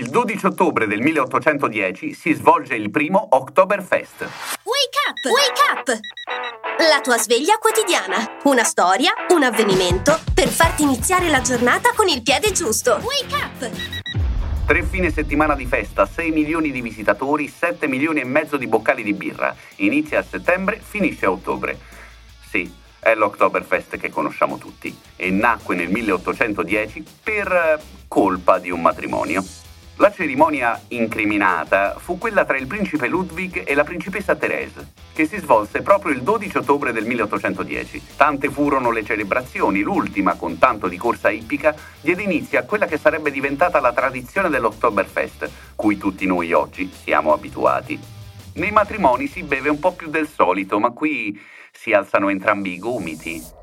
Il 12 ottobre del 1810 si svolge il primo Oktoberfest. Wake up! Wake up! La tua sveglia quotidiana. Una storia, un avvenimento per farti iniziare la giornata con il piede giusto. Wake up! Tre fine settimana di festa, 6 milioni di visitatori, 7 milioni e mezzo di boccali di birra. Inizia a settembre, finisce a ottobre. Sì, è l'Oktoberfest che conosciamo tutti e nacque nel 1810 per colpa di un matrimonio. La cerimonia incriminata fu quella tra il principe Ludwig e la principessa Therese, che si svolse proprio il 12 ottobre del 1810. Tante furono le celebrazioni, l'ultima, con tanto di corsa ippica, diede inizio a quella che sarebbe diventata la tradizione dell'Oktoberfest, cui tutti noi oggi siamo abituati. Nei matrimoni si beve un po' più del solito, ma qui si alzano entrambi i gomiti.